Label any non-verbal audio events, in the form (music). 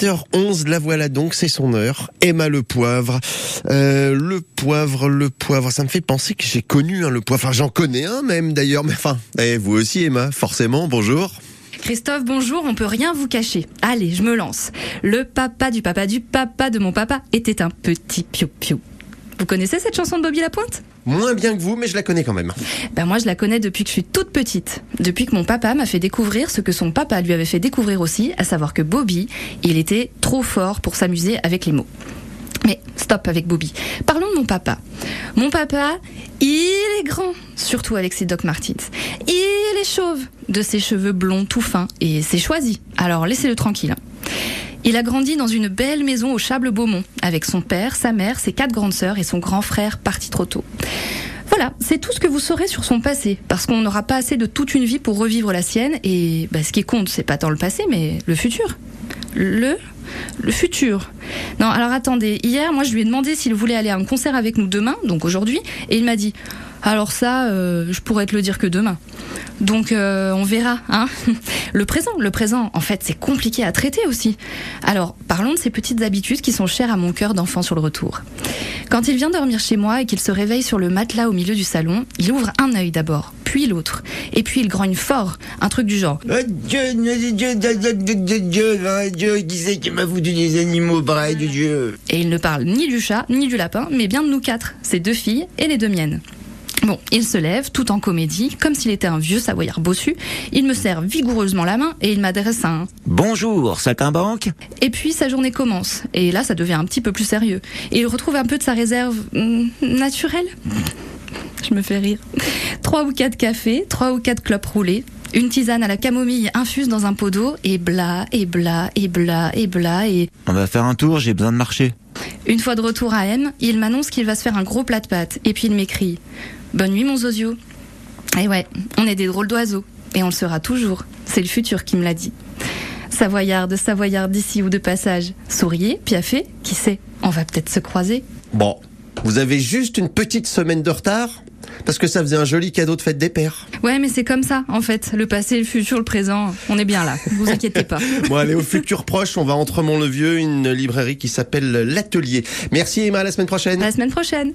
8h11, la voilà donc, c'est son heure. Emma le poivre. Euh, le poivre, le poivre, ça me fait penser que j'ai connu hein, le poivre. J'en connais un même d'ailleurs, mais enfin, eh, vous aussi Emma, forcément, bonjour. Christophe, bonjour, on peut rien vous cacher. Allez, je me lance. Le papa du papa du papa de mon papa était un petit piou-piou. Vous connaissez cette chanson de Bobby Lapointe? Moins bien que vous, mais je la connais quand même. Ben moi je la connais depuis que je suis toute petite. Depuis que mon papa m'a fait découvrir ce que son papa lui avait fait découvrir aussi, à savoir que Bobby, il était trop fort pour s'amuser avec les mots. Mais stop avec Bobby. Parlons de mon papa. Mon papa, il est grand, surtout avec ses Doc Martens. Il est chauve, de ses cheveux blonds tout fins, et c'est choisi. Alors laissez-le tranquille. Il a grandi dans une belle maison au Chable-Beaumont, avec son père, sa mère, ses quatre grandes sœurs et son grand frère parti trop tôt. Voilà, c'est tout ce que vous saurez sur son passé, parce qu'on n'aura pas assez de toute une vie pour revivre la sienne, et bah, ce qui compte, c'est pas tant le passé, mais le futur. Le le futur. Non, alors attendez, hier, moi je lui ai demandé s'il voulait aller à un concert avec nous demain, donc aujourd'hui, et il m'a dit, alors ça, euh, je pourrais te le dire que demain. Donc euh, on verra. Hein (laughs) le présent, le présent, en fait, c'est compliqué à traiter aussi. Alors parlons de ces petites habitudes qui sont chères à mon cœur d'enfant sur le retour. Quand il vient dormir chez moi et qu'il se réveille sur le matelas au milieu du salon, il ouvre un œil d'abord, puis l'autre, et puis il grogne fort, un truc du genre. Dieu, Dieu, Dieu, Dieu, Dieu, Dieu, qui c'est qui m'a foutu des animaux pareils de Dieu Et il ne parle ni du chat, ni du lapin, mais bien de nous quatre, ses deux filles et les deux miennes. Bon, il se lève, tout en comédie, comme s'il était un vieux savoyard bossu. Il me serre vigoureusement la main et il m'adresse un Bonjour, banque? Et puis sa journée commence. Et là, ça devient un petit peu plus sérieux. Et il retrouve un peu de sa réserve hum, naturelle? Je me fais rire. Trois ou quatre cafés, trois ou quatre clopes roulées, une tisane à la camomille infuse dans un pot d'eau, et bla, et bla, et bla, et bla, et... On va faire un tour, j'ai besoin de marcher. Une fois de retour à M, il m'annonce qu'il va se faire un gros plat de pâtes, et puis il m'écrit Bonne nuit, mon Zozio. Et ouais, on est des drôles d'oiseaux. Et on le sera toujours. C'est le futur qui me l'a dit. Savoyard de Savoyard d'ici ou de passage. Souriez, piaffé, qui sait, on va peut-être se croiser. Bon, vous avez juste une petite semaine de retard parce que ça faisait un joli cadeau de fête des pères. Ouais, mais c'est comme ça, en fait. Le passé, le futur, le présent, on est bien là. Vous inquiétez pas. (laughs) bon, allez, au futur proche, on va entre Mont-le-Vieux, une librairie qui s'appelle L'Atelier. Merci Emma, à la semaine prochaine. À la semaine prochaine.